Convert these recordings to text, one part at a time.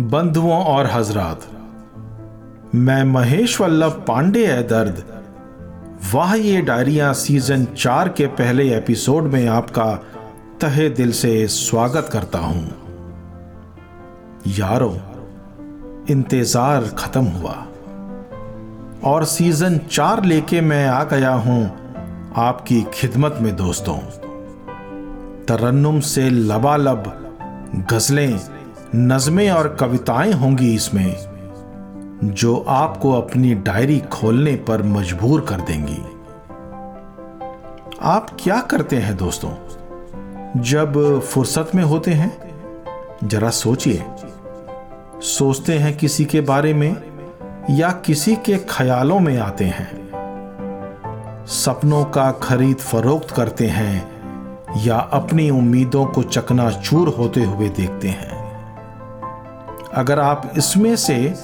बंधुओं और हजरात, मैं महेश वल्लभ पांडे है दर्द। वाह ये डायरिया सीज़न चार के पहले एपिसोड में आपका तहे दिल से स्वागत करता हूँ। यारो, इंतज़ार खत्म हुआ। और सीज़न चार लेके मैं आ गया हूँ आपकी खिदमत में दोस्तों। तरन्नुम से लबालब गजलें नज़में और कविताएँ होंगी इसमें, जो आपको अपनी डायरी खोलने पर मजबूर कर देंगी। आप क्या करते हैं दोस्तों? जब फुर्सत में होते हैं, जरा सोचिए। सोचते हैं किसी के बारे में, या किसी के ख्यालों में आते हैं। सपनों का खरीद फरोख्त करते हैं, या अपनी उम्मीदों को चकनाचूर होते हुए देखते हैं। अगर आप इसमें से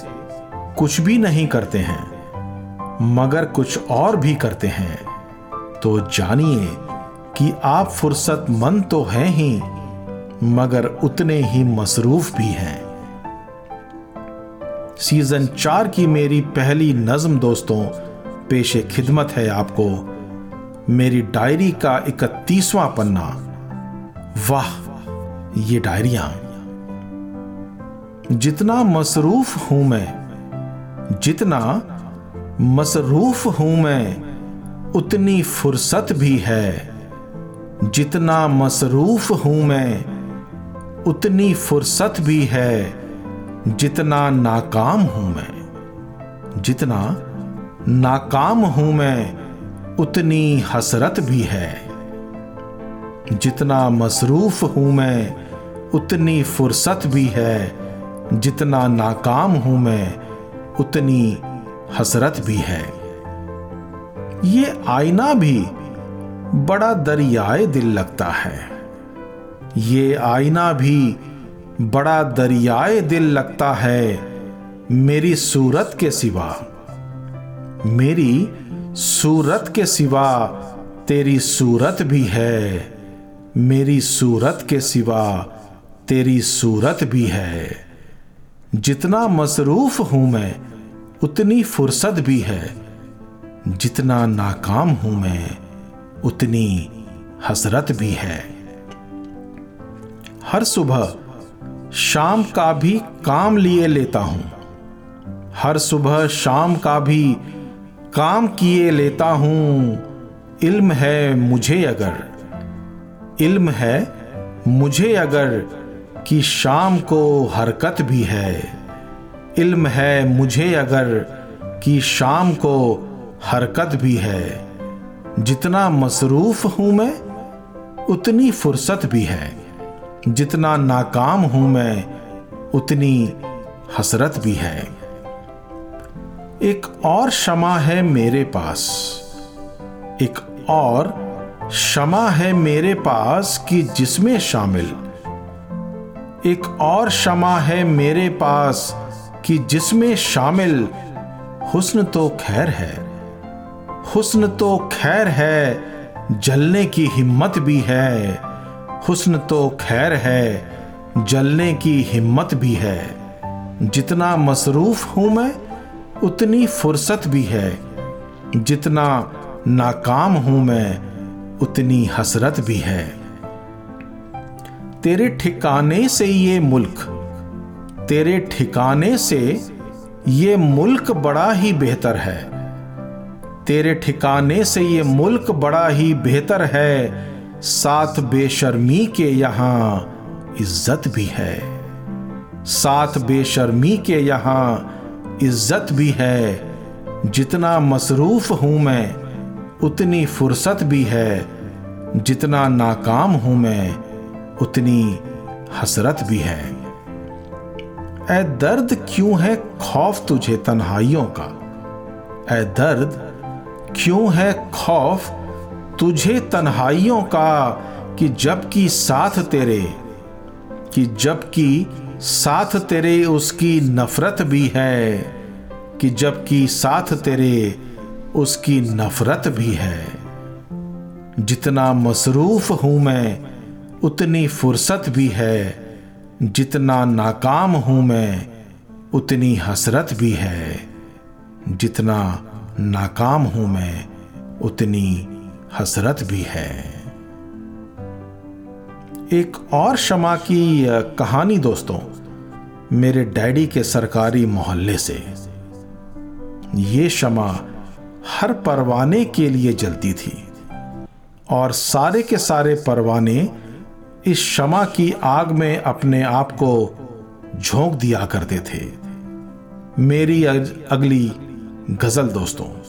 कुछ भी नहीं करते हैं, मगर कुछ और भी करते हैं तो जानिए कि आप फुर्सत मंद तो हैं ही, मगर उतने ही मसरूफ भी हैं। सीज़न चार की मेरी पहली नज्म दोस्तों, पेशे खिदमत है आपको। मेरी डायरी का इकतीसवां पन्ना। वाह, ये डायरियाँ। जितना मसरूफ हूँ मैं, जितना मसरूफ हूँ मैं, उतनी फुर्सत भी है। जितना मसरूफ हूँ मैं, उतनी फुर्सत भी है। जितना नाकाम हूँ मैं, जितना नाकाम हूँ मैं, उतनी हसरत भी है। जितना मसरूफ हूँ मैं, उतनी फुर्सत भी है। जितना नाकाम हूँ मैं, उतनी हसरत भी है। ये आईना भी बड़ा दरियाए दिल लगता है। ये आईना भी बड़ा दरियाए दिल लगता है मेरी सूरत के सिवा। मेरी सूरत के सिवा तेरी सूरत भी है। मेरी सूरत के सिवा तेरी सूरत भी है। जितना मसरूफ हूँ मैं, उतनी फुर्सत भी है। जितना नाकाम हूँ मैं, उतनी हसरत भी है। हर सुबह शाम का भी काम लिए लेता हूँ। हर सुबह शाम का भी काम किए लेता हूँ। इल्म है मुझे अगर, इल्म है मुझे अगर कि शाम को हरकत भी है। इल्म है मुझे अगर कि शाम को हरकत भी है। जितना मसरूफ हूँ मैं, उतनी फुर्सत भी है। जितना नाकाम हूँ मैं, उतनी हसरत भी है। एक और क्षमा है मेरे पास। एक और क्षमा है मेरे पास कि जिसमें शामिल एक और क्षमा है मेरे पास कि जिसमें शामिल हुस्न तो खैर है। हुस्न तो खैर है, जलने की हिम्मत भी है। हुस्न तो खैर है, जलने की हिम्मत भी है। जितना मसरूफ हूँ मैं, उतनी फुर्सत भी है। जितना नाकाम हूँ मैं, उतनी हसरत भी है। तेरे ठिकाने से ये मुल्क, तेरे ठिकाने से ये मुल्क बड़ा ही बेहतर है। तेरे ठिकाने से ये मुल्क बड़ा ही बेहतर है। साथ बेशर्मी के यहाँ इज़्ज़त भी है। साथ बेशर्मी के यहाँ इज़्ज़त भी है। जितना मसरूफ हूँ मैं, उतनी फुर्सत भी है। जितना नाकाम हूँ मैं उतनी हसरत भी है। ए दर्द क्यों है खौफ तुझे तन्हाइयों का? ए दर्द क्यों है खौफ तुझे तन्हाइयों का कि जबकि साथ तेरे, कि जबकि साथ तेरे उसकी नफरत भी है, कि जबकि साथ तेरे उसकी नफरत भी है। जितना मसरूफ हूँ मैं उतनी फुर्सत भी है। जितना नाकाम हूँ मैं, उतनी हसरत भी है। जितना नाकाम हूँ मैं, उतनी हसरत भी है। एक और शमा की कहानी दोस्तों, मेरे डैडी के सरकारी मोहल्ले से। ये शमा हर परवाने के लिए जलती थी। और सारे के सारे परवाने इस शमा की आग में अपने आप को झोंक दिया करते थे। मेरी अगली गज़ल दोस्तों।